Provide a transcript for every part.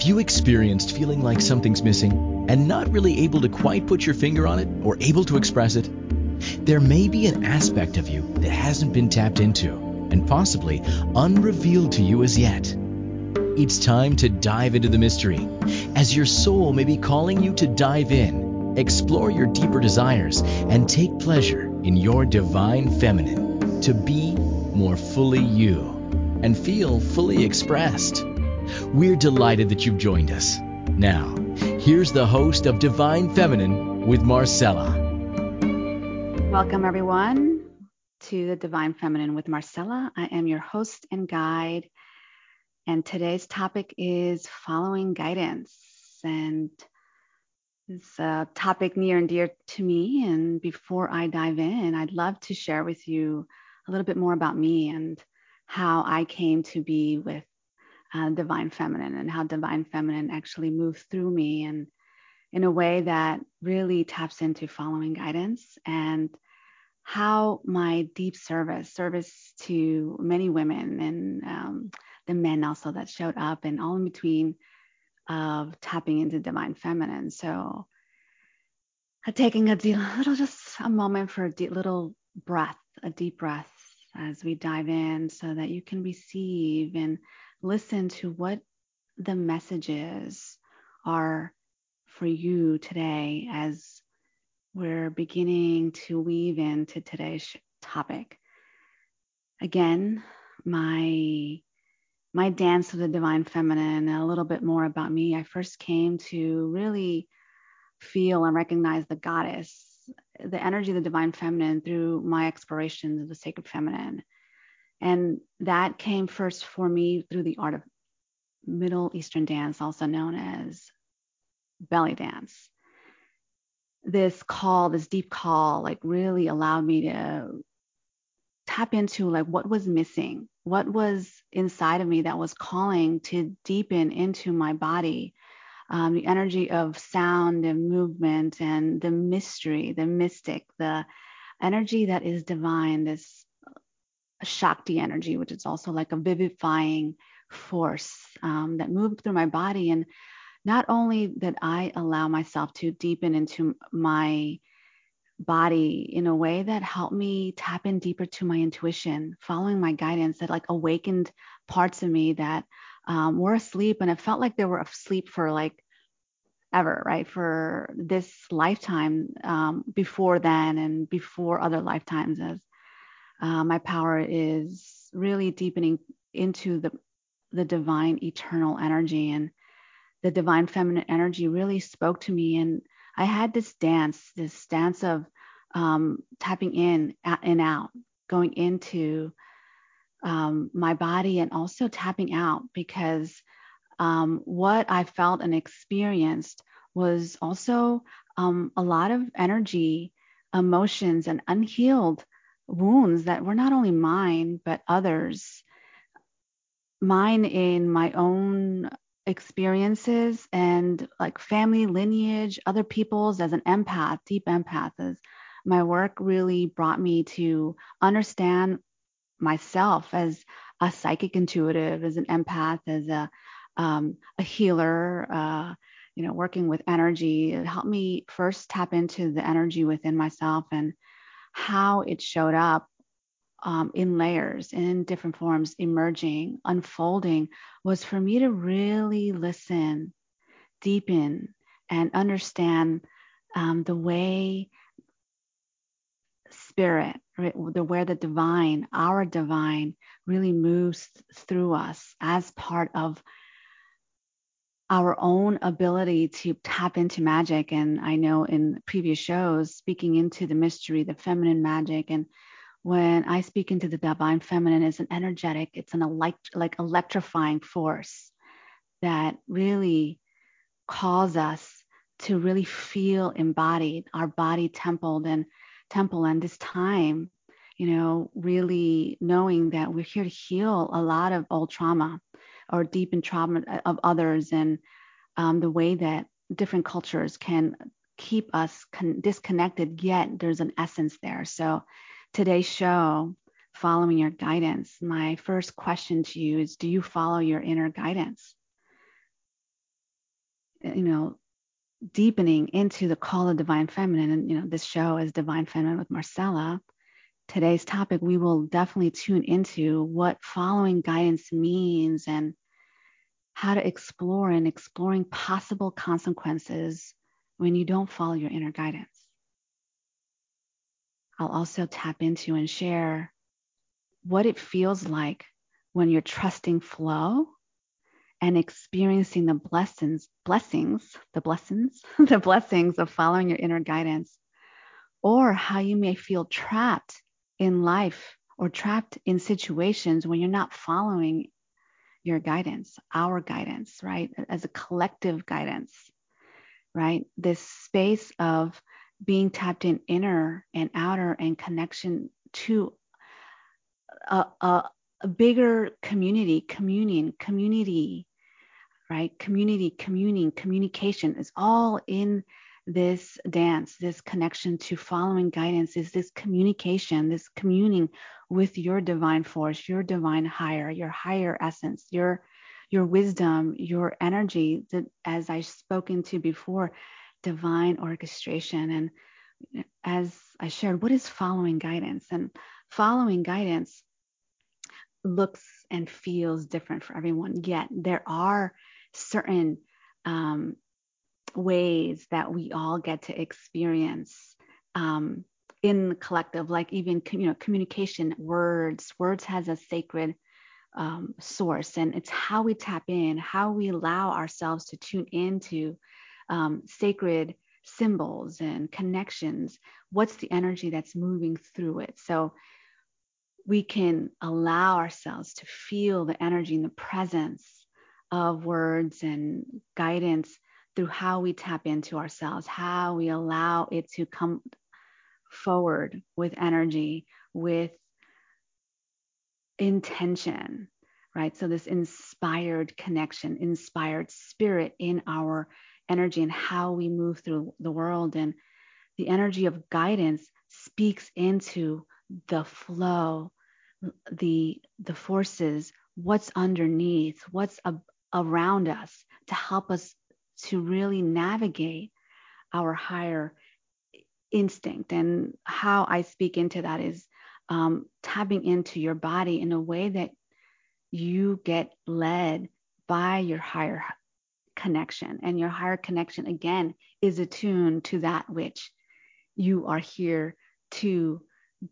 Have you experienced feeling like something's missing and not really able to quite put your finger on it or able to express it? There may be an aspect of you that hasn't been tapped into and possibly unrevealed to you as yet. It's time to dive into the mystery, as your soul may be calling you to dive in, explore your deeper desires, and take pleasure in your divine feminine to be more fully you and feel fully expressed. We're delighted that you've joined us. Now, here's the host of Divine Feminine with Marcella. Welcome, everyone, to the Divine Feminine with Marcella. I am your host and guide. And today's topic is following guidance. And it's a topic near and dear to me. And before I dive in, I'd love to share with you a little bit more about me and how I came to be with uh, Divine Feminine and how Divine Feminine actually moves through me and in a way that really taps into following guidance and how my deep service, service to many women and um, the men also that showed up and all in between of tapping into divine feminine. So uh, taking a deep, little, just a moment for a deep, little breath, a deep breath as we dive in so that you can receive and listen to what the messages are for you today as we're beginning to weave into today's topic. Again, my my dance of the divine feminine, a little bit more about me. I first came to really feel and recognize the goddess, the energy of the divine feminine through my explorations of the sacred feminine. And that came first for me through the art of Middle Eastern dance, also known as belly dance. This call, this deep call, like really allowed me to tap into like what was missing, what was inside of me that was calling to deepen into my body. Um, the energy of sound and movement and the mystery, the mystic, the energy that is divine, this Shakti energy, which is also like a vivifying force um, that moved through my body. And not only that I allow myself to deepen into my body in a way that helped me tap in deeper to my intuition, following my guidance that like awakened parts of me that um, were asleep. And it felt like they were asleep for like ever, right? For this lifetime um, before then and before other lifetimes as uh, my power is really deepening into the the divine eternal energy and the divine feminine energy really spoke to me and i had this dance this dance of um, tapping in and out going into um, my body and also tapping out because um, what i felt and experienced was also um, a lot of energy emotions and unhealed wounds that were not only mine, but others. Mine in my own experiences and like family lineage, other people's as an empath, deep empath. As my work really brought me to understand myself as a psychic intuitive, as an empath, as a um, a healer. Uh, you know, working with energy, it helped me first tap into the energy within myself and how it showed up um, in layers in different forms, emerging, unfolding, was for me to really listen, deepen, and understand um, the way spirit, right, the where the divine, our divine, really moves through us as part of our own ability to tap into magic. And I know in previous shows, speaking into the mystery, the feminine magic, and when I speak into the divine feminine, it's an energetic, it's an elect- like electrifying force that really calls us to really feel embodied, our body templed and temple. And this time, you know, really knowing that we're here to heal a lot of old trauma or deepen trauma of others and um, the way that different cultures can keep us con- disconnected, yet there's an essence there. So today's show, following your guidance, my first question to you is do you follow your inner guidance? you know, deepening into the call of divine feminine. And, you know, this show is Divine Feminine with Marcella. Today's topic, we will definitely tune into what following guidance means and how to explore and exploring possible consequences when you don't follow your inner guidance. I'll also tap into and share what it feels like when you're trusting flow and experiencing the blessings, blessings, the blessings, the blessings of following your inner guidance, or how you may feel trapped in life or trapped in situations when you're not following your guidance, our guidance, right? As a collective guidance, right? This space of being tapped in inner and outer and connection to a, a, a bigger community, communion, community, right? Community, communing, communication is all in this dance, this connection to following guidance is this communication, this communing with your divine force, your divine higher, your higher essence, your your wisdom, your energy that as I spoken to before, divine orchestration. And as I shared, what is following guidance? And following guidance looks and feels different for everyone. Yet there are certain um, ways that we all get to experience um, in the collective, like even you know communication, words. Words has a sacred um, source, and it's how we tap in, how we allow ourselves to tune into um, sacred symbols and connections. What's the energy that's moving through it? So we can allow ourselves to feel the energy and the presence of words and guidance through how we tap into ourselves, how we allow it to come forward with energy, with intention, right? So, this inspired connection, inspired spirit in our energy and how we move through the world. And the energy of guidance speaks into the flow, the, the forces, what's underneath, what's a, around us to help us to really navigate our higher instinct. And how I speak into that is um, tapping into your body in a way that you get led by your higher connection. And your higher connection, again, is attuned to that which you are here to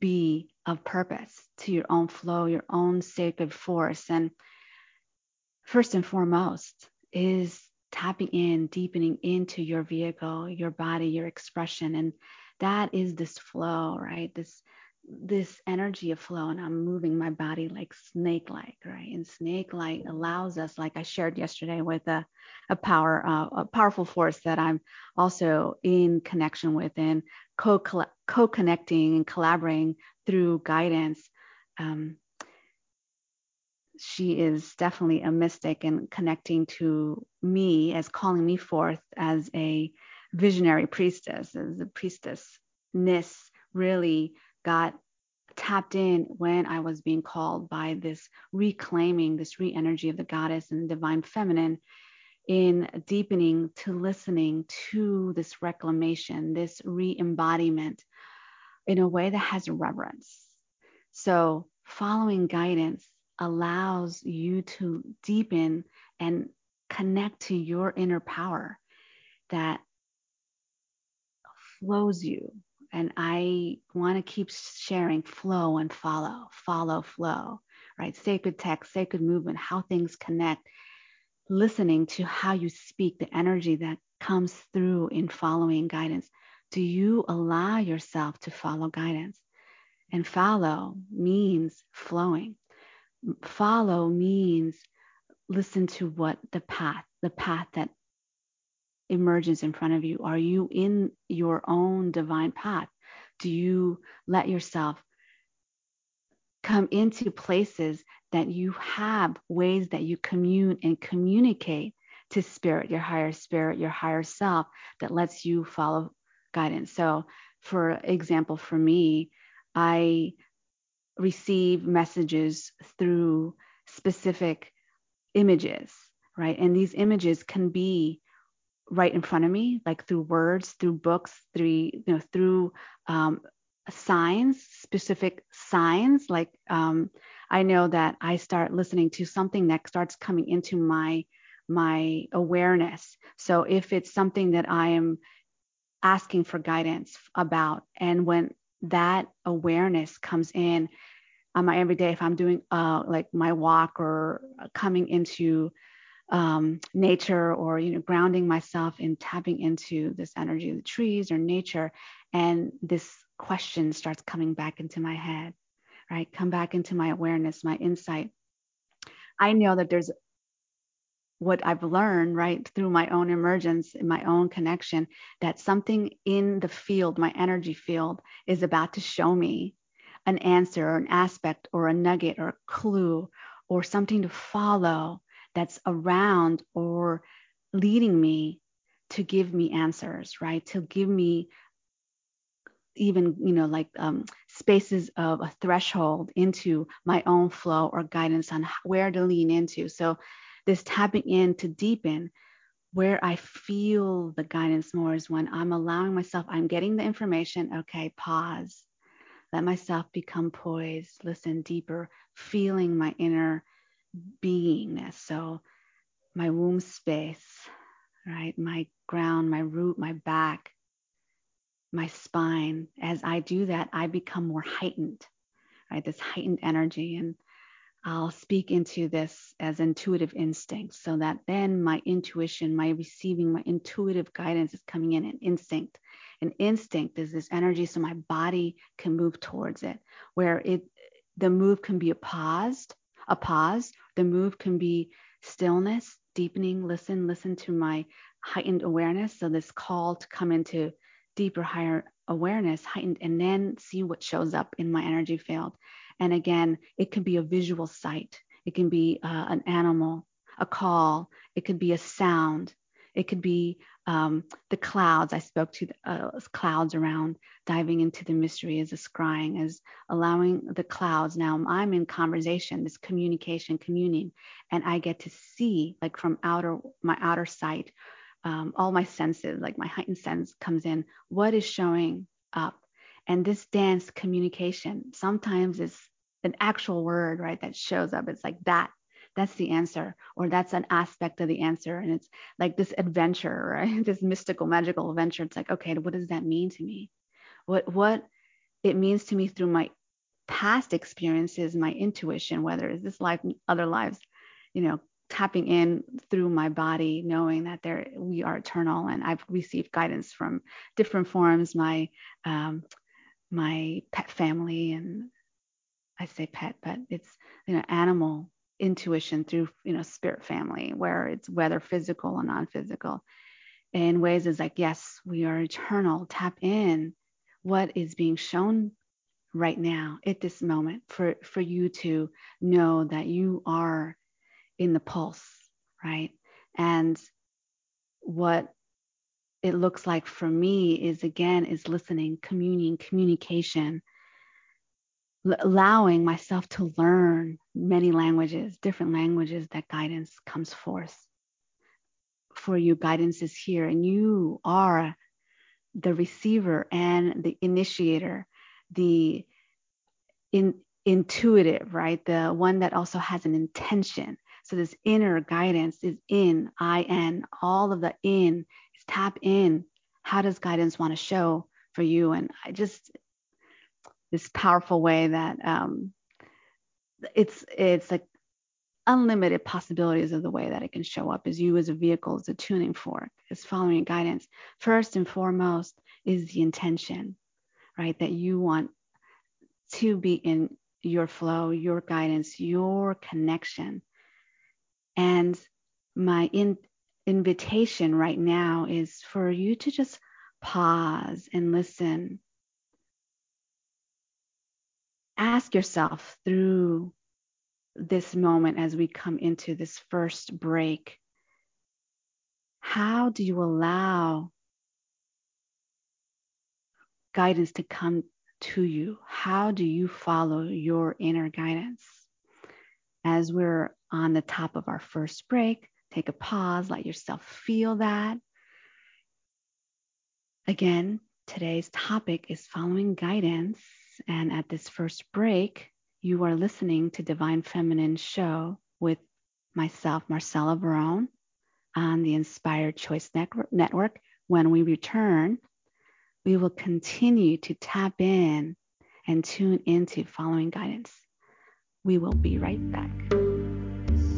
be of purpose, to your own flow, your own sacred force. And first and foremost is tapping in, deepening into your vehicle, your body, your expression. And that is this flow, right? This this energy of flow and I'm moving my body like snake like, right? And snake like allows us, like I shared yesterday with a, a power, uh, a powerful force that I'm also in connection with and co co-connecting and collaborating through guidance. Um, she is definitely a mystic and connecting to me as calling me forth as a visionary priestess, as a priestessness really got tapped in when I was being called by this reclaiming, this re energy of the goddess and the divine feminine in deepening to listening to this reclamation, this re embodiment in a way that has reverence. So, following guidance allows you to deepen and connect to your inner power that flows you. And I want to keep sharing flow and follow, follow, flow, right? Sacred text, sacred movement, how things connect, listening to how you speak, the energy that comes through in following guidance. Do you allow yourself to follow guidance? And follow means flowing follow means listen to what the path, the path that emerges in front of you. Are you in your own divine path? Do you let yourself come into places that you have ways that you commune and communicate to spirit, your higher spirit, your higher self that lets you follow guidance? So, for example, for me, I receive messages through specific images, right? And these images can be right in front of me, like through words, through books, through you know, through um, signs, specific signs. Like um, I know that I start listening to something that starts coming into my my awareness. So if it's something that I am asking for guidance about, and when that awareness comes in on my everyday, if I'm doing uh, like my walk or coming into um, nature or you know grounding myself and tapping into this energy of the trees or nature. And this question starts coming back into my head right? Come back into my awareness my insight. I know that there's what i've learned right through my own emergence in my own connection that something in the field my energy field is about to show me an answer or an aspect or a nugget or a clue or something to follow that's around or leading me to give me answers, right? To give me even, you know, like um, spaces of a threshold into my own flow or guidance on where to lean into. So this tapping in to deepen where I feel the guidance more is when I'm allowing myself, I'm getting the information, okay, pause, let myself become poised, listen deeper, feeling my inner beingness. So my womb space, right? My ground, my root, my back, my spine. As I do that, I become more heightened, right? This heightened energy. And I'll speak into this as intuitive instinct so that then my intuition, my receiving, my intuitive guidance is coming in an instinct. An instinct is this energy so my body can move towards it, where it the move can be a paused, a pause. The move can be stillness, deepening, listen, listen to my heightened awareness. So this call to come into deeper, higher awareness, heightened, and then see what shows up in my energy field. And again, it can be a visual sight. It can be uh, an animal, a call. It could be a sound. It could be um, the clouds. I spoke to uh, clouds around, diving into the mystery as a scrying, as allowing the clouds. Now I'm in conversation, this communication, communing, and I get to see, like from outer my outer sight, um, all my senses, like my heightened sense comes in. What is showing up? And this dance communication sometimes is an actual word, right? That shows up. It's like that that's the answer or that's an aspect of the answer. And it's like this adventure right? This mystical magical adventure. It's like okay what does that mean to me? What what it means to me through my past experiences my intuition whether it's this life other lives you know tapping in through my body knowing that there we are eternal and i've received guidance from different forms my um, my pet family and i say pet but it's you know animal intuition through you know spirit family where it's whether physical or non-physical. In ways is like yes we are eternal. Tap in. What is being shown right now at this moment for for you to know that you are in the pulse right? And what it looks like for me is again is listening communion communication allowing myself to learn many languages, different languages that guidance comes forth. For you, guidance is here, and you are the receiver and the initiator, the in, intuitive, right? The one that also has an intention. So this inner guidance is in, I N, all of the in is tap in. How does guidance want to show for you? And I just this powerful way that um, it's it's like unlimited possibilities of the way that it can show up as you as a vehicle as a tuning fork is following guidance. First and foremost is the intention right? That you want to be in your flow your guidance your connection. And my in, invitation right now is for you to just pause and listen ask yourself through this moment as we come into this first break how do you allow guidance to come to you? How do you follow your inner guidance? As we're on the top of our first break, take a pause, let yourself feel that. Again, today's topic is following guidance. And at this first break, you are listening to Divine Feminine Show with myself, Marcella Barone, on the Inspired Choice Network. When we return, we will continue to tap in and tune into following guidance. We will be right back.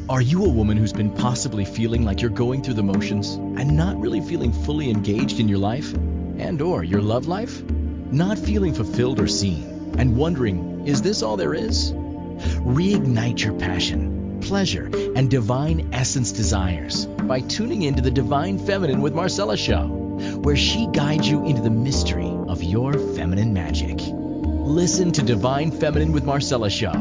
Are you a woman who's been possibly feeling like you're going through the motions and not really feeling fully engaged in your life and or your love life? Not feeling fulfilled or seen and wondering, is this all there is? Reignite your passion, pleasure, and divine essence desires by tuning into the Divine Feminine with Marcella show, where she guides you into the mystery of your feminine magic. Listen to Divine Feminine with Marcella show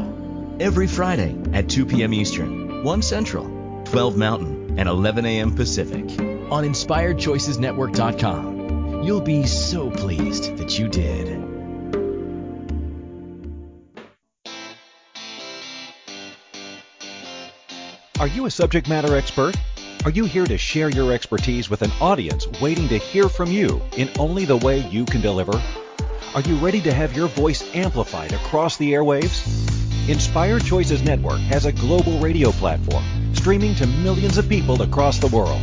every Friday at 2 p.m. Eastern 1 Central, 12 Mountain, and 11 a.m. Pacific on InspiredChoicesNetwork.com. You'll be so pleased that you did. Are you a subject matter expert? Are you here to share your expertise with an audience waiting to hear from you in only the way you can deliver? Are you ready to have your voice amplified across the airwaves? Inspired Choices Network has a global radio platform streaming to millions of people across the world.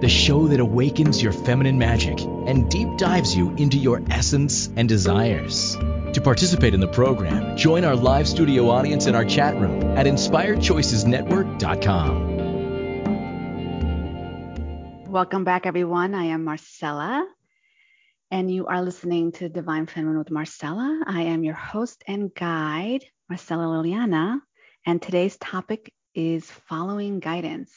the show that awakens your feminine magic and deep dives you into your essence and desires. To participate in the program, join our live studio audience in our chat room at inspiredchoicesnetwork.com. Welcome back, everyone. I am Marcella, and you are listening to Divine Feminine with Marcella. I am your host and guide, Marcella Liliana, and today's topic is following guidance.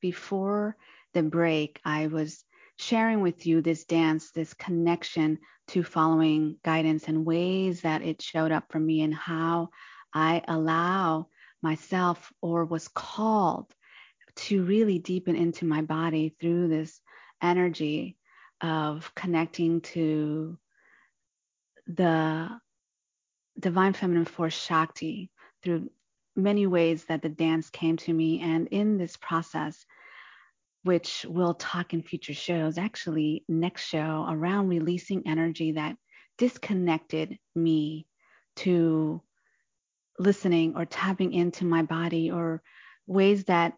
Before the break, I was sharing with you this dance, this connection to following guidance and ways that it showed up for me and how I allow myself or was called to really deepen into my body through this energy of connecting to the divine feminine force Shakti through many ways that the dance came to me. And in this process, which we'll talk in future shows, actually, next show around releasing energy that disconnected me to listening or tapping into my body or ways that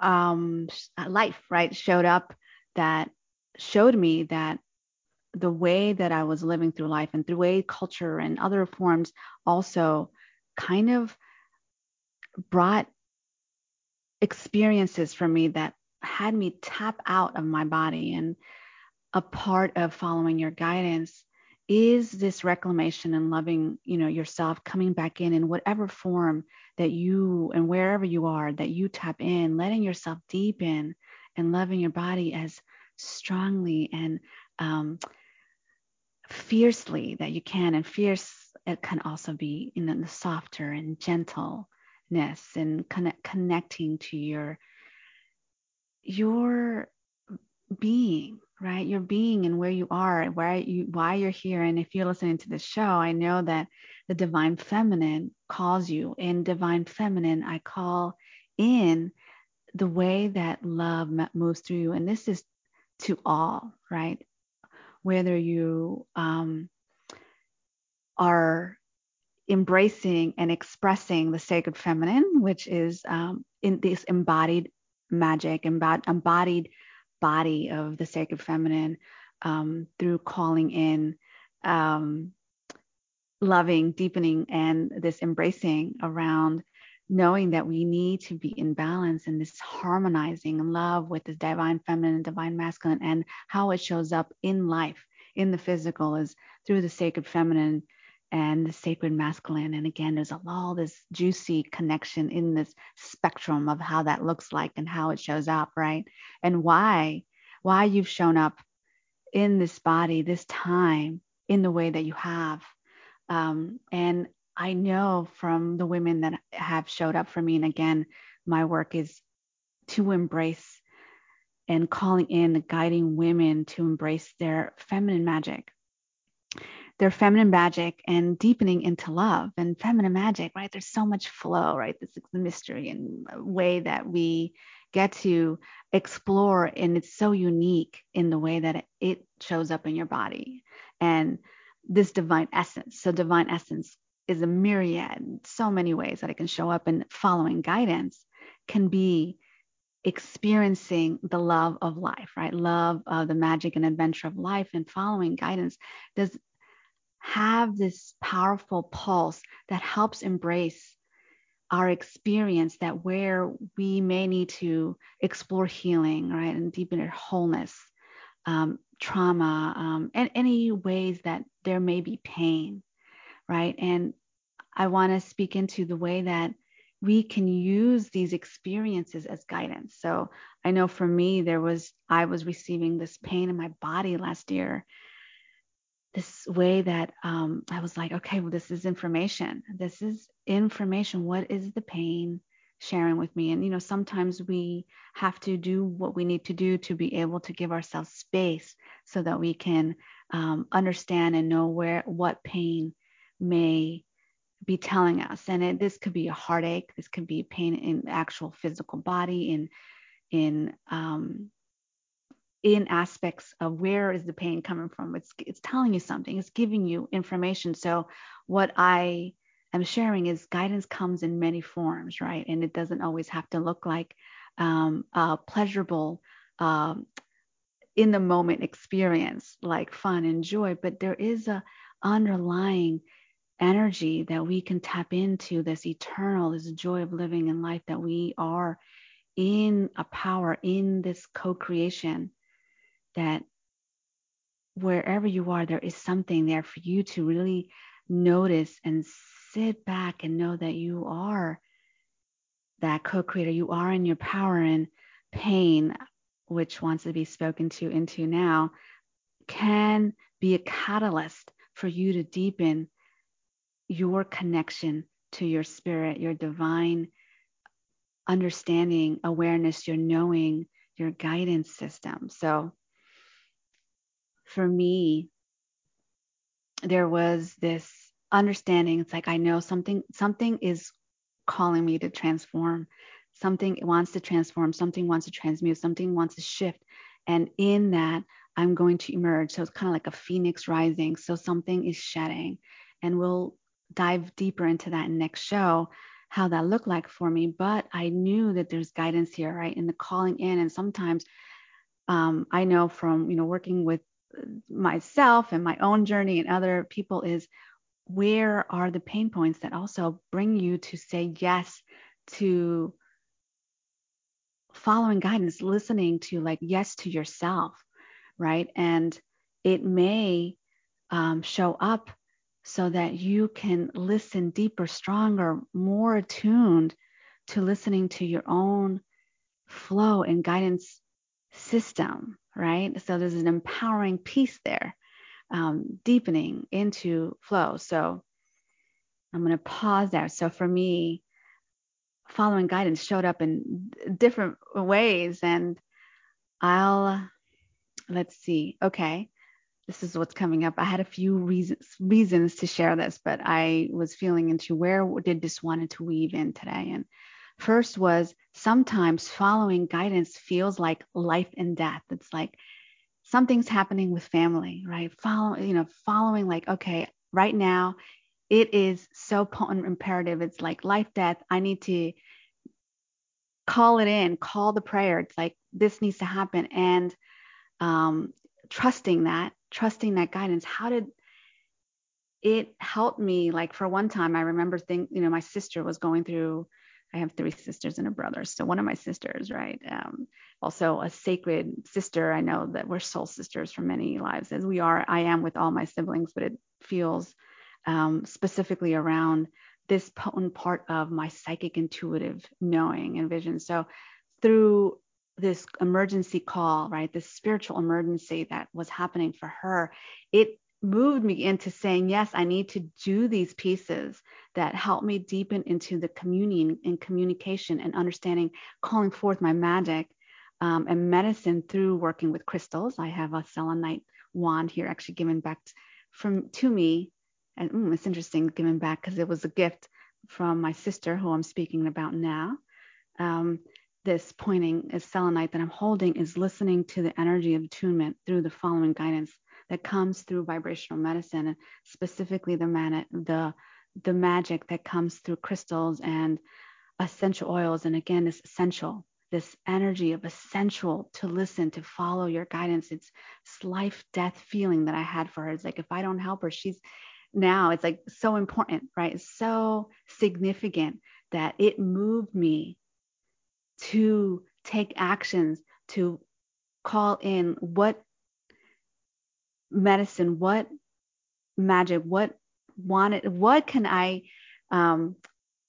um, life, right, showed up that showed me that the way that I was living through life and through way culture and other forms also kind of brought experiences for me that had me tap out of my body. And a part of following your guidance is this reclamation and loving, you know, yourself coming back in in whatever form that you and wherever you are that you tap in, letting yourself deepen and loving your body as strongly and um, fiercely that you can. And fierce it can also be in the softer and gentleness and connect, connecting to your your being right? Your being and where you are why you why you're here. And if you're listening to this show i know that the divine feminine calls you. In divine feminine i call in the way that love moves through you. And this is to all right? Whether you um, are embracing and expressing the sacred feminine, which is um, in this embodied magic, and embodied body of the sacred feminine um, through calling in um, loving, deepening, and this embracing around knowing that we need to be in balance and this harmonizing and love with this divine feminine and divine masculine and how it shows up in life in the physical is through the sacred feminine and the sacred masculine. And again, there's all this juicy connection in this spectrum of how that looks like and how it shows up, right? And why, why you've shown up in this body, this time, in the way that you have. Um, and I know from the women that have showed up for me, and again, my work is to embrace and calling in guiding women to embrace their feminine magic their feminine magic and deepening into love and feminine magic right? There's so much flow right? This is the mystery and way that we get to explore and it's so unique in the way that it shows up in your body. And this divine essence so divine essence is a myriad so many ways that it can show up and following guidance can be experiencing the love of life, right? Love of the magic and adventure of life and following guidance does have this powerful pulse that helps embrace our experience that where we may need to explore healing, right, and deepen our wholeness, um, trauma, um, and any ways that there may be pain, right? And I want to speak into the way that we can use these experiences as guidance. So I know for me, there was, I was receiving this pain in my body last year. This way that um, I was like, okay, well, this is information. This is information. What is the pain sharing with me? And, you know, sometimes we have to do what we need to do to be able to give ourselves space so that we can um, understand and know where, what pain may be telling us and it, this could be a heartache this could be pain in actual physical body in in um, in aspects of where is the pain coming from. It's it's telling you something. It's giving you information. So what i am sharing is guidance comes in many forms right? And it doesn't always have to look like um, a pleasurable um, in the moment experience like fun and joy but there is a underlying energy that we can tap into this eternal, this joy of living in life that we are in a power, in this co creation, that wherever you are, there is something there for you to really notice and sit back and know that you are that co creator. You are in your power and pain, which wants to be spoken to into now, can be a catalyst for you to deepen your connection to your spirit, your divine understanding, awareness, your knowing, your guidance system. So for me, there was this understanding. It's like I know something, something is calling me to transform. Something wants to transform, something wants to transmute, something wants to shift. And in that, I'm going to emerge. So it's kind of like a phoenix rising. So something is shedding. And we'll dive deeper into that next show how that looked like for me but i knew that there's guidance here right in the calling in and sometimes um, i know from you know working with myself and my own journey and other people is where are the pain points that also bring you to say yes to following guidance listening to like yes to yourself right? And it may um, show up so that you can listen deeper, stronger, more attuned to listening to your own flow and guidance system, right? So there's an empowering piece there, um, deepening into flow. So I'm going to pause there. So for me, following guidance showed up in different ways, and I'll let's see. Okay this is what's coming up. I had a few reasons reasons to share this, but I was feeling into where did this wanted to weave in today. And first was sometimes following guidance feels like life and death. It's like something's happening with family, right? Follow, you know, following like, okay, right now it is so potent imperative. It's like life, death. I need to call it in, call the prayer. It's like this needs to happen. And um, trusting that trusting that guidance how did it help me like for one time i remember think you know my sister was going through i have three sisters and a brother so one of my sisters right um, also a sacred sister i know that we're soul sisters for many lives as we are i am with all my siblings but it feels um, specifically around this potent part of my psychic intuitive knowing and vision so through this emergency call, right? This spiritual emergency that was happening for her, it moved me into saying, yes, I need to do these pieces that help me deepen into the communion and communication and understanding, calling forth my magic um, and medicine through working with crystals. I have a selenite wand here, actually given back from to me, and mm, it's interesting given back because it was a gift from my sister, who I'm speaking about now. Um, this pointing is selenite that I'm holding is listening to the energy of attunement through the following guidance that comes through vibrational medicine and specifically the the the magic that comes through crystals and essential oils. And again this essential this energy of essential to listen to follow your guidance. It's, it's life death feeling that i had for her. It's like if i don't help her she's now it's like so important right? So significant that it moved me to take actions to call in what medicine, what magic, what wanted, what can I um,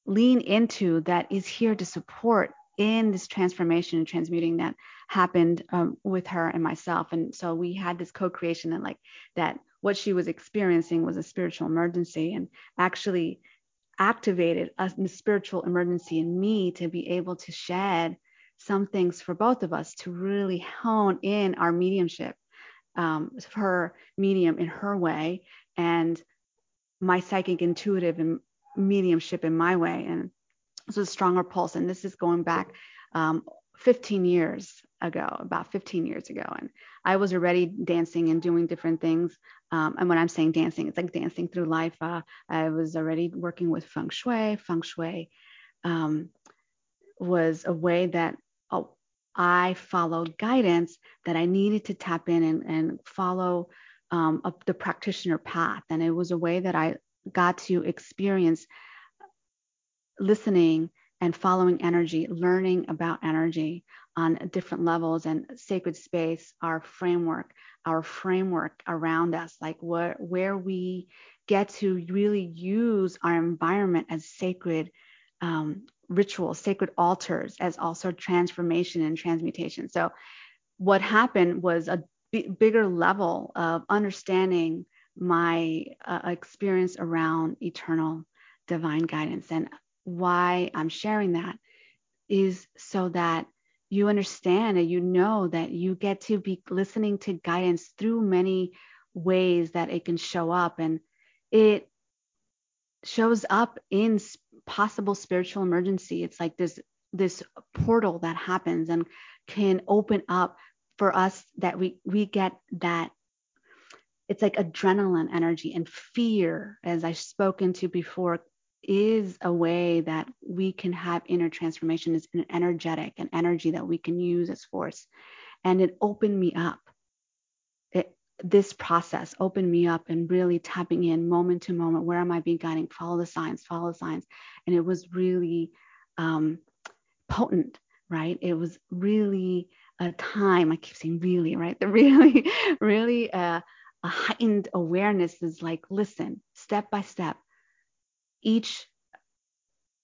lean into that is here to support in this transformation and transmuting that happened um, with her and myself. And so we had this co-creation and like that what she was experiencing was a spiritual emergency and actually activated a spiritual emergency in me to be able to shed some things for both of us to really hone in our mediumship um, her medium in her way and my psychic intuitive and mediumship in my way. And so a stronger pulse. And this is going back um, 15 years ago about 15 years ago. And i was already dancing and doing different things. Um, and when i'm saying dancing it's like dancing through life. Uh, i was already working with feng shui. Feng shui um, was a way that I followed guidance that I needed to tap in and, and follow um, up the practitioner path. And it was a way that I got to experience listening and following energy, learning about energy on different levels and sacred space, our framework, our framework around us, like where, where we get to really use our environment as sacred um, rituals, sacred altars, as also transformation and transmutation. So, what happened was a b- bigger level of understanding my uh, experience around eternal divine guidance. And why I'm sharing that is so that you understand and you know that you get to be listening to guidance through many ways that it can show up. And it shows up in possible spiritual emergency. It's like this this portal that happens and can open up for us that we we get that it's like adrenaline energy and fear as i've spoken to before is a way that we can have inner transformation is an energetic an energy that we can use as force and it opened me up this process opened me up and really tapping in moment to moment. Where am I being guided? Follow the signs, follow the signs. And it was really um, potent, right? It was really a time, I keep saying really, right? The really, really uh, a heightened awareness is like, listen, step by step, each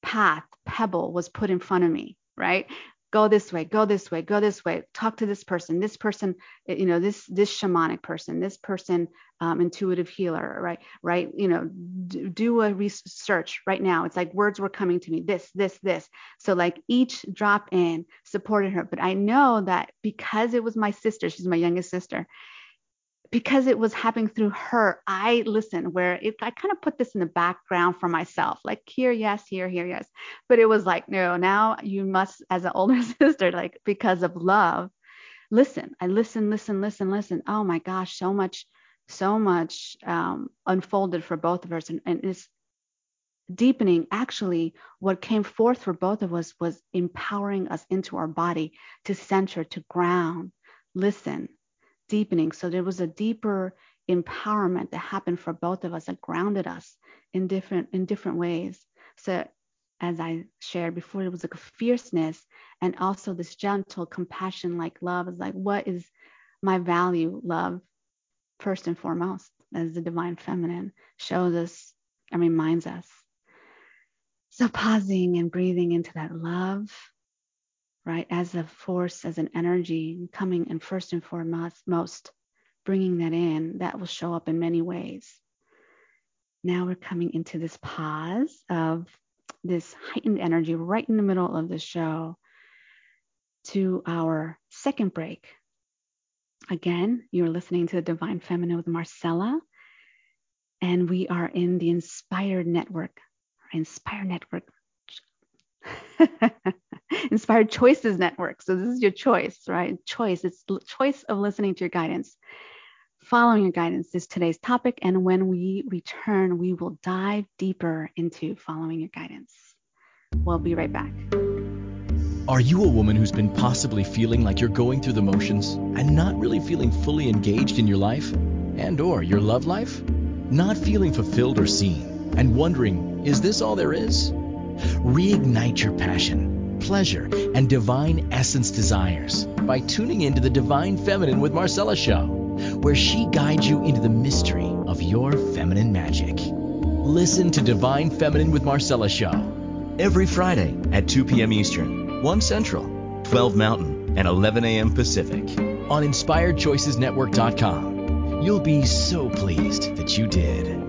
path, pebble was put in front of me, right? Go this way go this way go this way. Talk to this person. This person you know this this shamanic person this person um, intuitive healer right? Right? You know do, do a research right now. It's like words were coming to me this this this. So like each drop in supported her. But i know that because it was my sister she's my youngest sister because it was happening through her, I listened where it, I kind of put this in the background for myself, like here, yes, here, here, yes. But it was like, no, now you must, as an older sister, like because of love, listen. I listen, listen, listen, listen. Oh my gosh, so much, so much um, unfolded for both of us. And, and it's deepening. Actually, what came forth for both of us was empowering us into our body to center, to ground, listen deepening. So there was a deeper empowerment that happened for both of us that grounded us in different in different ways. So as I shared before, it was like a fierceness and also this gentle compassion, like love is like, what is my value? Love, first and foremost, as the divine feminine shows us and reminds us. So pausing and breathing into that love, right? As a force, as an energy coming and first and foremost, most bringing that in, that will show up in many ways. Now we're coming into this pause of this heightened energy right in the middle of the show to our second break. Again, you're listening to the Divine Feminine with Marcella, and we are in the Inspired Network. Inspired Network Inspired Choices Network. So this is your choice, right? Choice. It's choice of listening to your guidance. Following your guidance is today's topic. And when we return, we will dive deeper into following your guidance. We'll be right back. Are you a woman who's been possibly feeling like you're going through the motions and not really feeling fully engaged in your life and or your love life? Not feeling fulfilled or seen and wondering, is this all there is? Reignite your passion, pleasure, and divine essence desires by tuning into the Divine Feminine with Marcella show, where she guides you into the mystery of your feminine magic. Listen to Divine Feminine with Marcella show every Friday at 2 p.m. Eastern, 1 Central, 12 Mountain, and 11 a.m. Pacific on InspiredChoicesNetwork.com. You'll be so pleased that you did.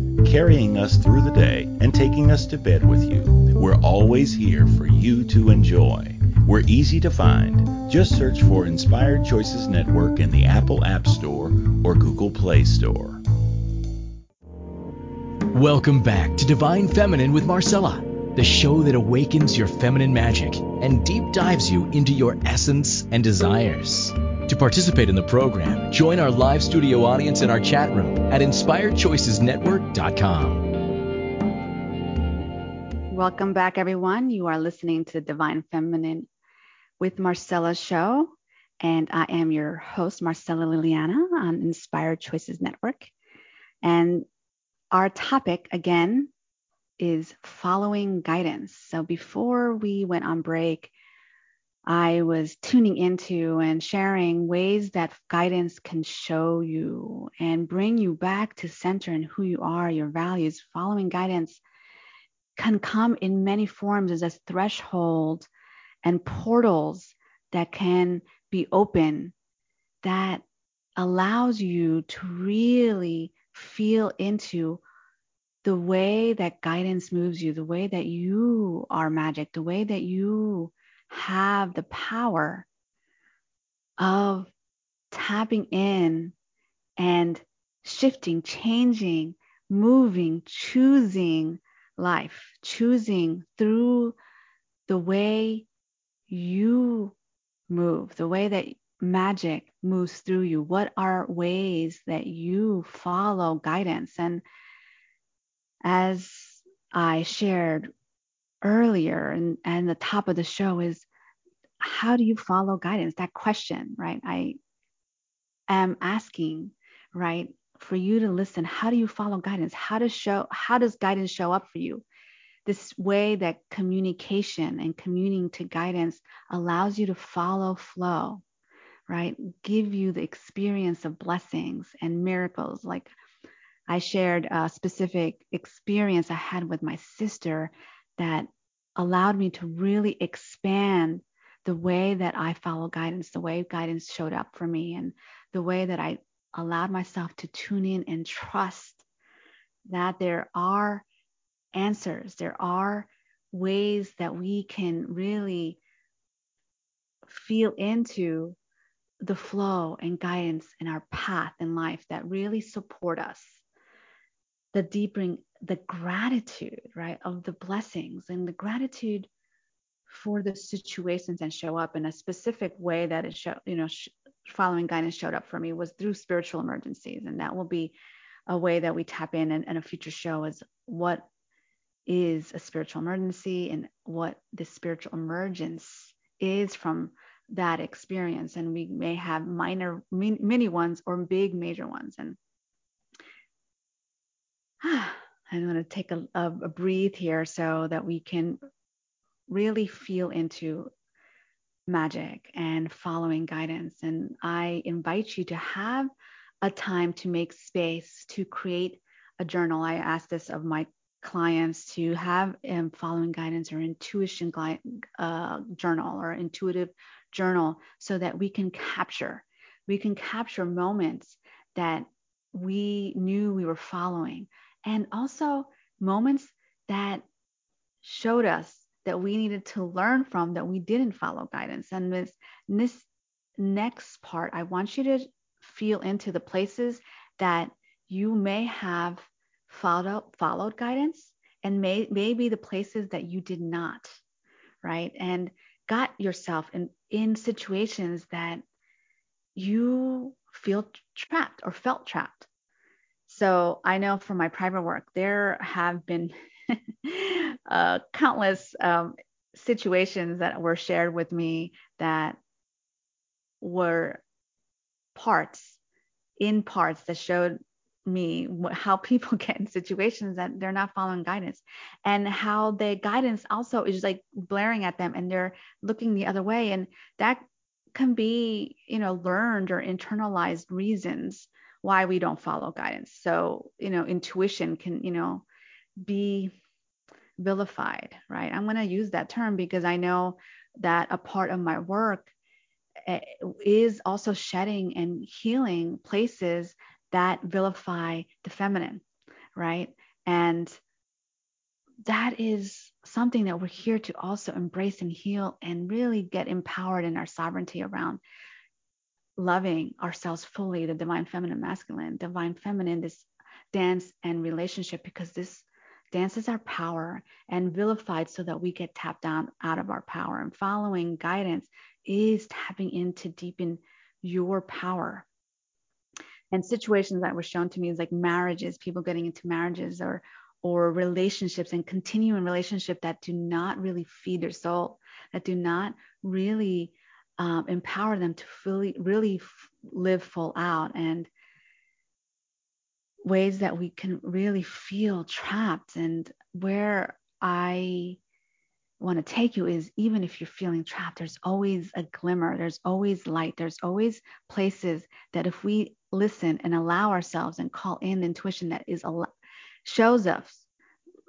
carrying us through the day, and taking us to bed with you, we're always here for you to enjoy. We're easy to find. Just search for Inspired Choices Network in the Apple App Store or Google Play Store. Welcome back to Divine Feminine with Marcella, the show that awakens your feminine magic and deep dives you into your essence and desires. To participate in the program, join our live studio audience in our chat room at inspiredchoicesnetwork.com. Welcome back, everyone. You are listening to Divine Feminine with Marcella show, and I am your host, Marcella Liliana on Inspired Choices Network. And our topic, again, is following guidance. So before we went on break, I was tuning into and sharing ways that guidance can show you and bring you back to center and who you are, your values. Following guidance can come in many forms as a threshold and portals that can be open that allows you to really feel into the way that guidance moves you, the way that you are magic, the way that you have the power of tapping in and shifting, changing, moving, choosing life, choosing through the way you move, the way that magic moves through you. What are ways that you follow guidance? And as I shared earlier and, and the top of the show is how do you follow guidance? That question, right? I am asking, right, for you to listen. How do you follow guidance? How does show how does guidance show up for you? This way that communication and communing to guidance allows you to follow flow, right? Give you the experience of blessings and miracles. Like I shared a specific experience I had with my sister that allowed me to really expand the way that I follow guidance, the way guidance showed up for me, and the way that I allowed myself to tune in and trust that there are answers, there are ways that we can really feel into the flow and guidance in our path in life that really support us. The deepening, the gratitude, right, of the blessings and the gratitude for the situations and show up in a specific way that it show, you know, sh- following guidance showed up for me was through spiritual emergencies. And that will be a way that we tap in and, and a future show is what is a spiritual emergency and what the spiritual emergence is from that experience and we may have minor mini ones or big major ones and i'm going to take a, a, a breathe here so that we can really feel into magic and following guidance. And i invite you to have a time to make space to create a journal. I ask this of my clients to have um, following guidance or intuition uh, journal or intuitive journal so that we can capture we can capture moments that we knew we were following and also moments that showed us that we needed to learn from that we didn't follow guidance. And this, this next part i want you to feel into the places that you may have followed followed guidance and may, maybe the places that you did not right? And got yourself in in situations that you feel trapped or felt trapped so i know from my private work there have been uh, countless um, situations that were shared with me that were parts in parts that showed me how people get in situations that they're not following guidance. And how the guidance also is like blaring at them and they're looking the other way. And that can be you know learned or internalized reasons why we don't follow guidance so you know intuition can you know be vilified right i'm going to use that term because i know that a part of my work eh, is also shedding and healing places that vilify the feminine, right? And that is something that we're here to also embrace and heal and really get empowered in our sovereignty around loving ourselves fully, the divine feminine, masculine, divine feminine, this dance and relationship, because this dance is our power and vilified so that we get tapped down out of our power. And following guidance is tapping into deepen your power and situations that were shown to me is like marriages, people getting into marriages or or relationships and continuing relationship that do not really feed their soul, that do not really um, empower them to fully really f- live full out and ways that we can really feel trapped. And where I want to take you is even if you're feeling trapped, there's always a glimmer, there's always light, there's always places that if we listen and allow ourselves and call in the intuition that is shows us,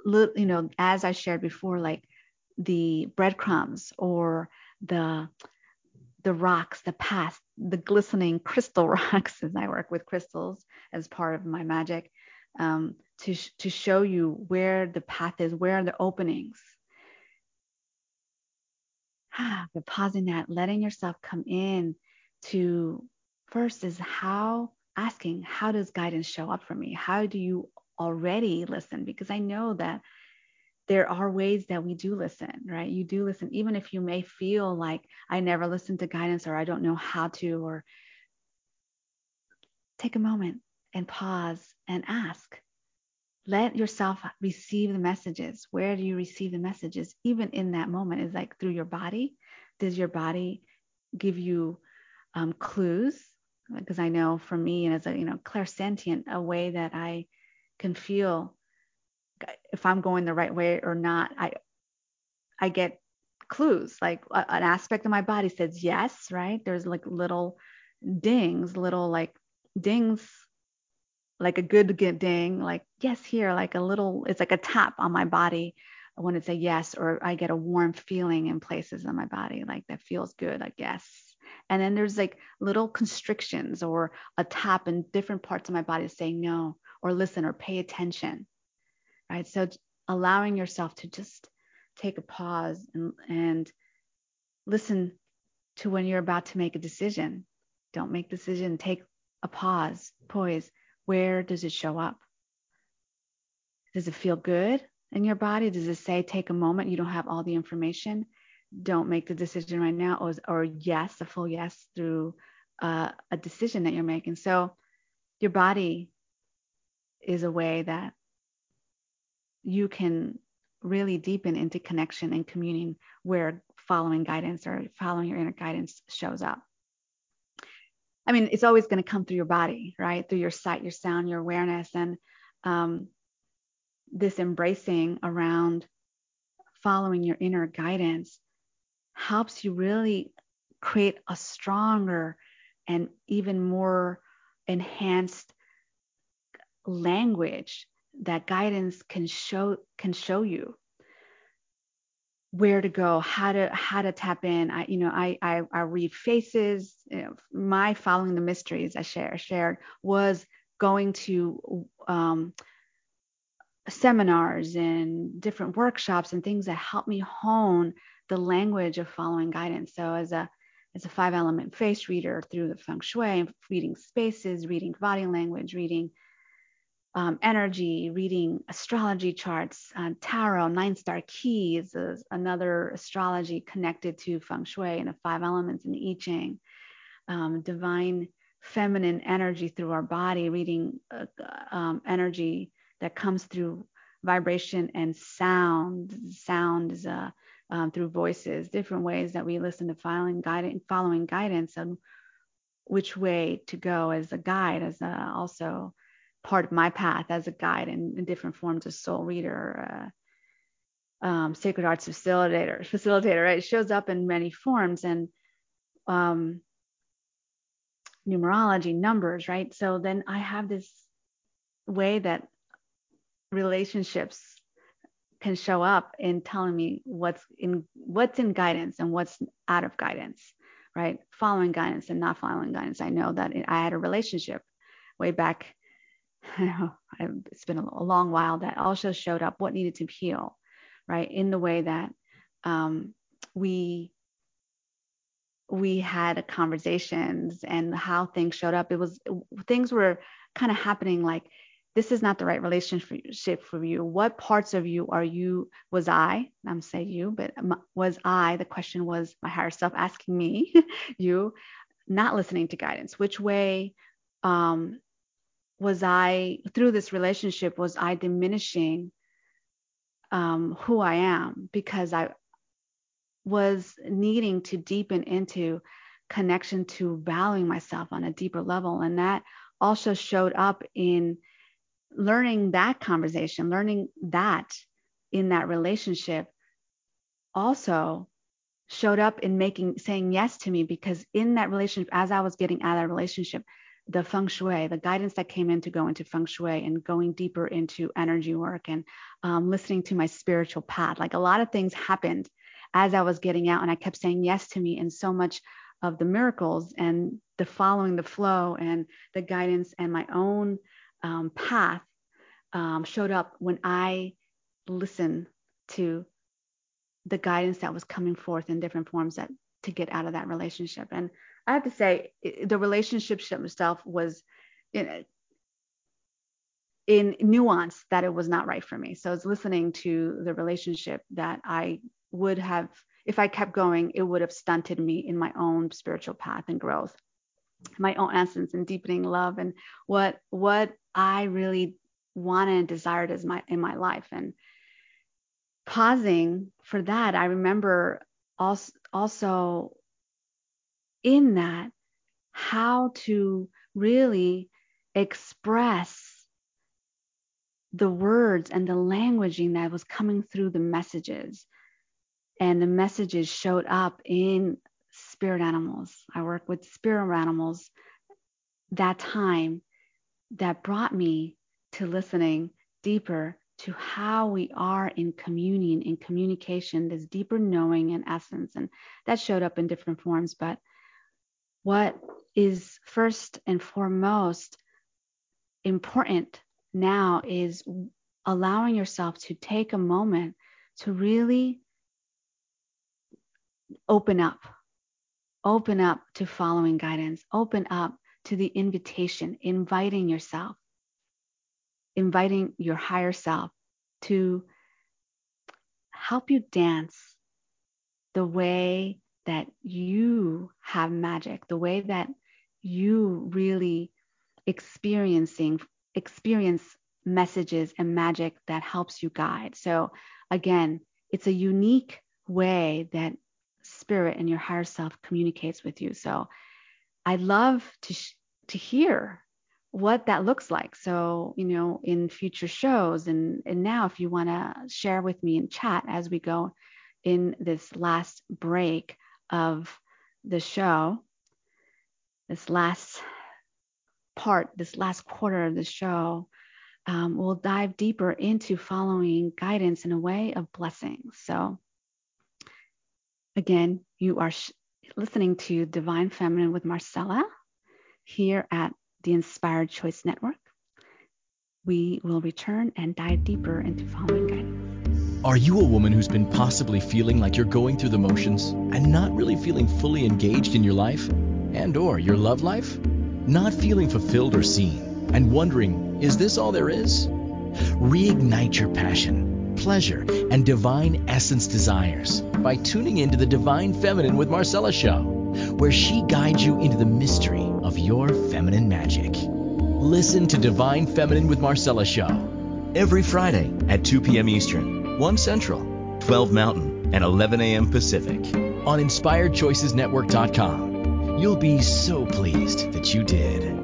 you know, as I shared before, like the breadcrumbs or the the rocks, the path, the glistening crystal rocks, as I work with crystals as part of my magic, um, to to show you where the path is, where are the openings, but pausing that, letting yourself come in to first is how asking, how does guidance show up for me? How do you already listen? Because I know that there are ways that we do listen, right? You do listen, even if you may feel like I never listened to guidance or I don't know how to, or take a moment and pause and ask let yourself receive the messages. Where do you receive the messages? Even in that moment, is like through your body. Does your body give you um, clues? Because I know for me, and as a you know clairsentient, a way that I can feel if I'm going the right way or not. I I get clues. Like an aspect of my body says yes, right? There's like little dings, little like dings like a good good ding, like yes here, like a little, it's like a tap on my body when it's a yes, or I get a warm feeling in places in my body, like that feels good, like yes. And then there's like little constrictions or a tap in different parts of my body saying no, or listen, or pay attention, right? So allowing yourself to just take a pause and, and listen to when you're about to make a decision. Don't make decision. Take a pause, poise, where does it show up? Does it feel good in your body? Does it say take a moment? You don't have all the information. Don't make the decision right now, or, or yes, a full yes through uh, a decision that you're making. So your body is a way that you can really deepen into connection and communing where following guidance or following your inner guidance shows up. I mean, it's always going to come through your body, right? Through your sight, your sound, your awareness, and um, this embracing around following your inner guidance helps you really create a stronger and even more enhanced language that guidance can show can show you where to go how to how to tap in. I you know i i, I read faces you know, my following the mysteries i share, shared was going to um, seminars and different workshops and things that help me hone the language of following guidance. So as a as a five element face reader through the feng shui reading spaces reading body language reading um, energy, reading astrology charts, uh, tarot, nine star keys is another astrology connected to feng shui and the five elements in I Ching, um, divine feminine energy through our body, reading uh, um, energy that comes through vibration and sound. Sound is uh, um, through voices, different ways that we listen to following guidance, following guidance and which way to go as a guide, as a, also part of my path as a guide in, in different forms of soul reader, uh, um, sacred arts facilitator, facilitator, right? It shows up in many forms and um, numerology, numbers, right? So then I have this way that relationships can show up in telling me what's in what's in guidance and what's out of guidance, right? Following guidance and not following guidance. I know that I had a relationship way back it's been a long while that also showed up what needed to heal, right? In the way that um, we we had conversations and how things showed up. It was things were kind of happening like this is not the right relationship for you. What parts of you are you? Was I? I'm saying you, but was I? The question was my higher self asking me, you, not listening to guidance. Which way um, was I, through this relationship, was I diminishing um, who I am because I was needing to deepen into connection to valuing myself on a deeper level. And that also showed up in learning that conversation, learning that in that relationship also showed up in making saying yes to me because in that relationship as i was getting out of that relationship the feng shui, the guidance that came in to go into feng shui and going deeper into energy work and um, listening to my spiritual path. Like a lot of things happened as I was getting out, and I kept saying yes to me. And so much of the miracles and the following the flow and the guidance and my own um, path um, showed up when I listened to the guidance that was coming forth in different forms that to get out of that relationship. And I have to say, the relationship itself was in, nuance that it was not right for me. So I was listening to the relationship that I would have, if I kept going, it would have stunted me in my own spiritual path and growth, my own essence and deepening love and what what I really wanted and desired as my in my life. And pausing for that, I remember also also in that how to really express the words and the languaging that was coming through the messages. And the messages showed up in spirit animals. I work with spirit animals that time that brought me to listening deeper to how we are in communion, in communication, this deeper knowing and essence. And that showed up in different forms, but what is first and foremost important now is allowing yourself to take a moment to really open up, open up to following guidance, open up to the invitation, inviting yourself, inviting your higher self to help you dance the way that you have magic, the way that you really experiencing experience messages and magic that helps you guide. So again, it's a unique way that spirit and your higher self communicates with you. So I'd love to sh- to hear what that looks like. So, you know, in future shows and and now if you want to share with me in chat as we go in this last break of the show, this last part, this last quarter of the show, um, we'll dive deeper into following guidance in a way of blessings. So, again, you are sh- listening to Divine Feminine with Marcella here at the Inspired Choice Network. We will return and dive deeper into following guidance. Are you a woman who's been possibly feeling like you're going through the motions and not really feeling fully engaged in your life and or your love life? Not feeling fulfilled or seen and wondering, is this all there is? Reignite your passion, pleasure, and divine essence desires by tuning into the Divine Feminine with Marcella show, where she guides you into the mystery of your feminine magic. Listen to Divine Feminine with Marcella show every Friday at 2 p.m. Eastern, 1 Central, 12 Mountain, and 11 a.m. Pacific on InspiredChoicesNetwork.com. You'll be so pleased that you did.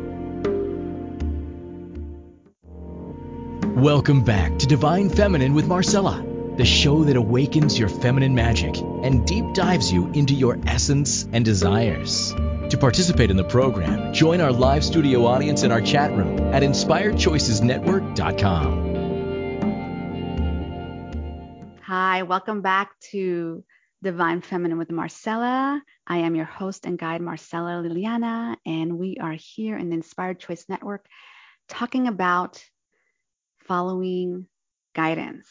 Welcome back to Divine Feminine with Marcella, the show that awakens your feminine magic and deep dives you into your essence and desires. To participate in the program, join our live studio audience in our chat room at inspiredchoicesnetwork.com. Hi, welcome back to Divine Feminine with Marcella. I am your host and guide, Marcella Liliana, and we are here in the Inspired Choice Network talking about following guidance.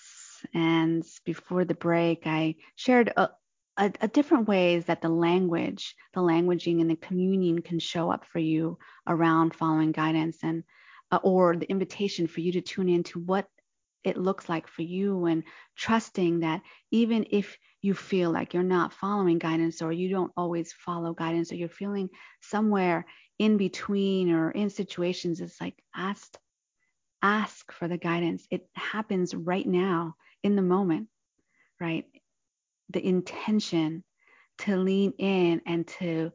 And before the break, I shared a, a, a, different ways that the language, the languaging and the communion can show up for you around following guidance and uh, or the invitation for you to tune into what it looks like for you and trusting that even if you feel like you're not following guidance or you don't always follow guidance or you're feeling somewhere in between or in situations it's like ask ask for the guidance. It happens right now in the moment, right? The intention to lean in and to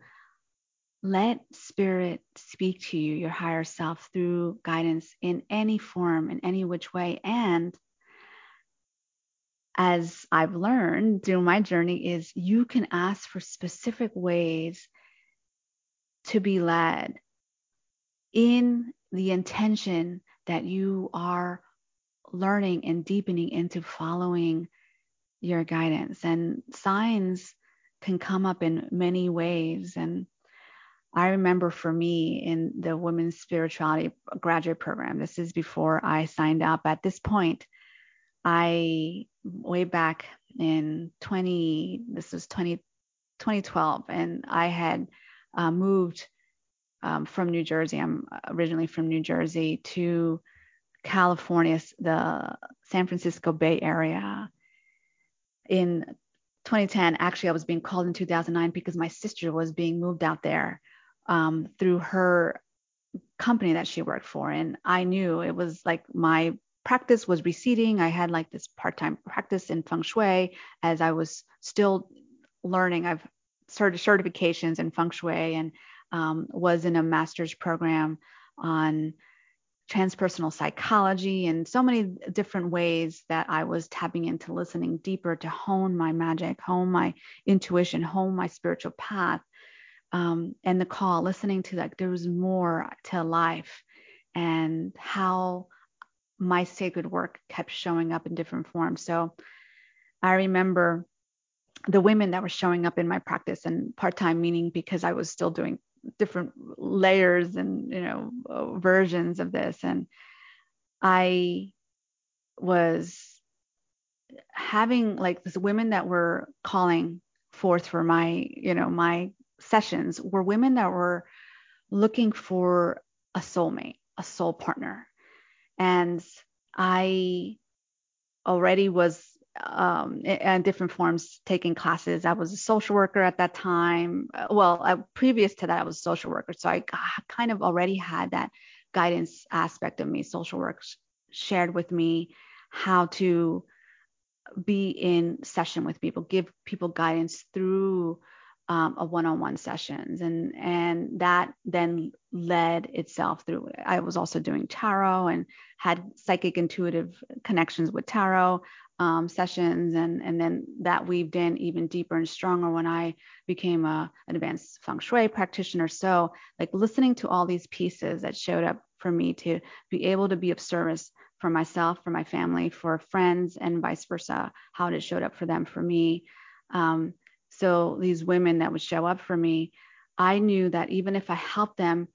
let spirit speak to you, your higher self, through guidance in any form, in any which way. And as I've learned through my journey, is you can ask for specific ways to be led in the intention that you are learning and deepening into following your guidance. And signs can come up in many ways. And I remember for me in the women's spirituality graduate program, this is before I signed up. At this point, I way back in 20, this was 20, 2012, and I had uh, moved um, from New Jersey. I'm originally from New Jersey to California, the San Francisco Bay Area. In 2010, actually, I was being called in 2009 because my sister was being moved out there um, through her company that she worked for. And I knew it was like my practice was receding. I had like this part time practice in feng shui as I was still learning. I've started certifications in feng shui and um, was in a master's program on transpersonal psychology and so many different ways that I was tapping into listening deeper to hone my magic, hone my intuition, hone my spiritual path. Um, and the call, listening to that, there was more to life and how my sacred work kept showing up in different forms. So I remember the women that were showing up in my practice and part time, meaning because I was still doing different layers and you know versions of this and i was having like this women that were calling forth for my you know my sessions were women that were looking for a soulmate a soul partner and i already was um, in different forms taking classes. I was a social worker at that time. Uh, well, I, previous to that, I was a social worker. So I kind of already had that guidance aspect of me. Social work shared with me how to be in session with people, give people guidance through um, a one-on-one sessions, and and that then led itself through. I was also doing tarot and had psychic intuitive connections with tarot um, sessions, and and then that weaved in even deeper and stronger when I became a an advanced feng shui practitioner. So like listening to all these pieces that showed up for me to be able to be of service for myself, for my family, for friends, and vice versa, how it showed up for them, for me. Um, so these women that would show up for me, I knew that even if I helped them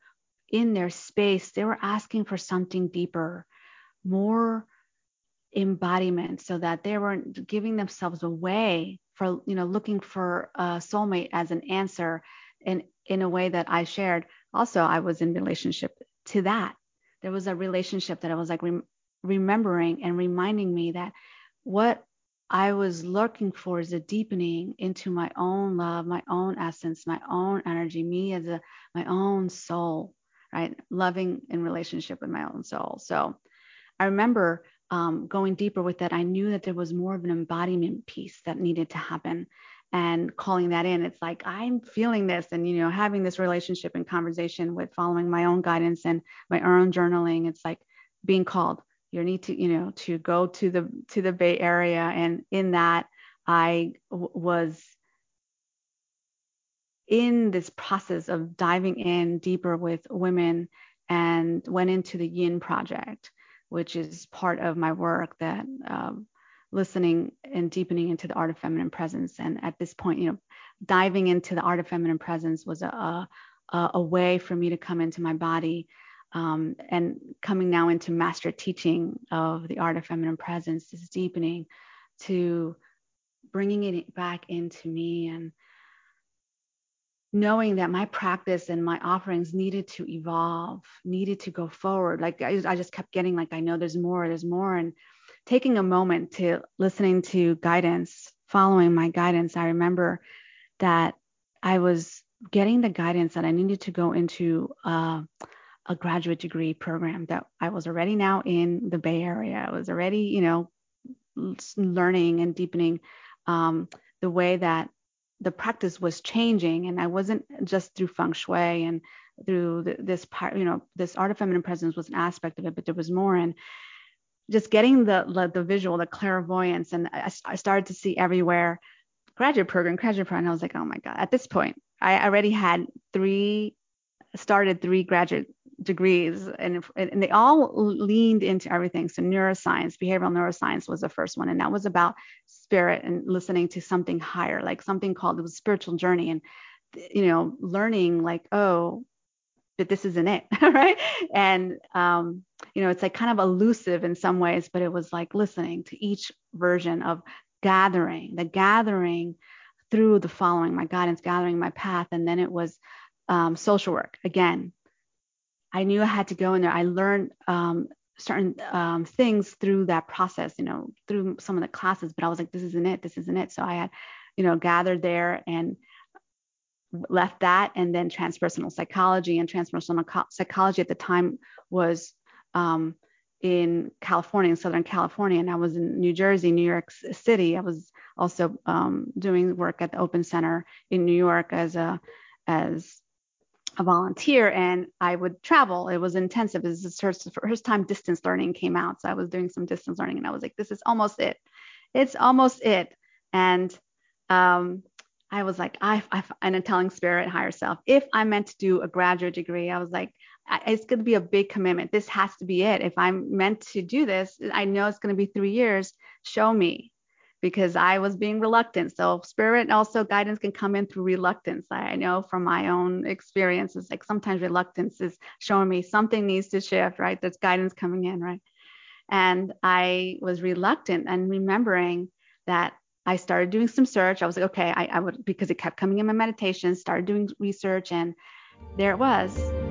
in their space, they were asking for something deeper, more embodiment, so that they weren't giving themselves away for, you know, looking for a soulmate as an answer in, in a way that I shared. Also, I was in relationship to that. There was a relationship that I was like rem- remembering and reminding me that what I was looking for is a deepening into my own love, my own essence, my own energy, me as a my own soul, right? Loving in relationship with my own soul. So I remember um, going deeper with that. I knew that there was more of an embodiment piece that needed to happen and calling that in. It's like I'm feeling this and you know having this relationship and conversation with following my own guidance and my own journaling. It's like being called you need to you know to go to the to the bay area. And in that I w- was in this process of diving in deeper with women and went into the yin project which is part of my work that um, listening and deepening into the art of feminine presence. And at this point you know diving into the art of feminine presence was a, a, a way for me to come into my body um, and coming now into master teaching of the art of feminine presence is deepening to bringing it back into me and knowing that my practice and my offerings needed to evolve needed to go forward. Like I, I just kept getting like i know there's more there's more. And taking a moment to listening to guidance following my guidance i remember that i was getting the guidance that i needed to go into uh, a graduate degree program that I was already now in the Bay Area. I was already, you know, learning and deepening um, the way that the practice was changing. And I wasn't just through feng shui and through the, this part, you know, this art of feminine presence was an aspect of it, but there was more. And just getting the the, visual, the clairvoyance, and I, I started to see everywhere graduate program, graduate program. I was like, oh my God, at this point, I already had three started three graduate degrees and, and they all leaned into everything. So neuroscience, behavioral neuroscience was the first one. And that was about spirit and listening to something higher, like something called was spiritual journey and, you know, learning like, oh, but this isn't it. right. And, um, you know, it's like kind of elusive in some ways, but it was like listening to each version of gathering, the gathering through the following my guidance, gathering my path. And then it was um, social work again I knew I had to go in there. I learned um, certain um, things through that process, you know, through some of the classes, but I was like, this isn't it. This isn't it. So I had, you know, gathered there and left that and then transpersonal psychology and transpersonal psychology at the time was um, in California, in Southern California, and I was in New Jersey, New York City. I was also um, doing work at the Open Center in New York as a as a volunteer and I would travel. It was intensive. Was the first, first time distance learning came out. So I was doing some distance learning and I was like, this is almost it. It's almost it. And um, I was like, I, I, and a telling spirit, higher self, if I'm meant to do a graduate degree, I was like, it's going to be a big commitment. This has to be it. If I'm meant to do this, I know it's going to be three years. Show me because I was being reluctant. So spirit also guidance can come in through reluctance. I know from my own experiences, like sometimes reluctance is showing me something needs to shift, right? There's guidance coming in, right? And I was reluctant and remembering that I started doing some search. I was like, okay, I, I would because it kept coming in my meditation, started doing research, and there it was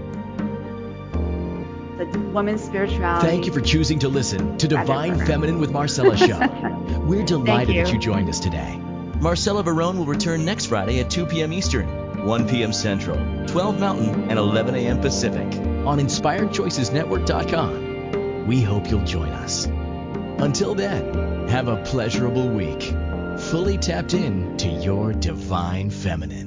the women's spirituality. Thank you for choosing to listen to Divine Feminine with Marcella Show. We're delighted you. that you joined us today. Marcella Verone will return next Friday at 2 p.m. Eastern, 1 p.m. Central, 12 Mountain, and 11 a.m. Pacific on InspiredChoicesNetwork.com. We hope you'll join us. Until then, have a pleasurable week, fully tapped in to your divine feminine.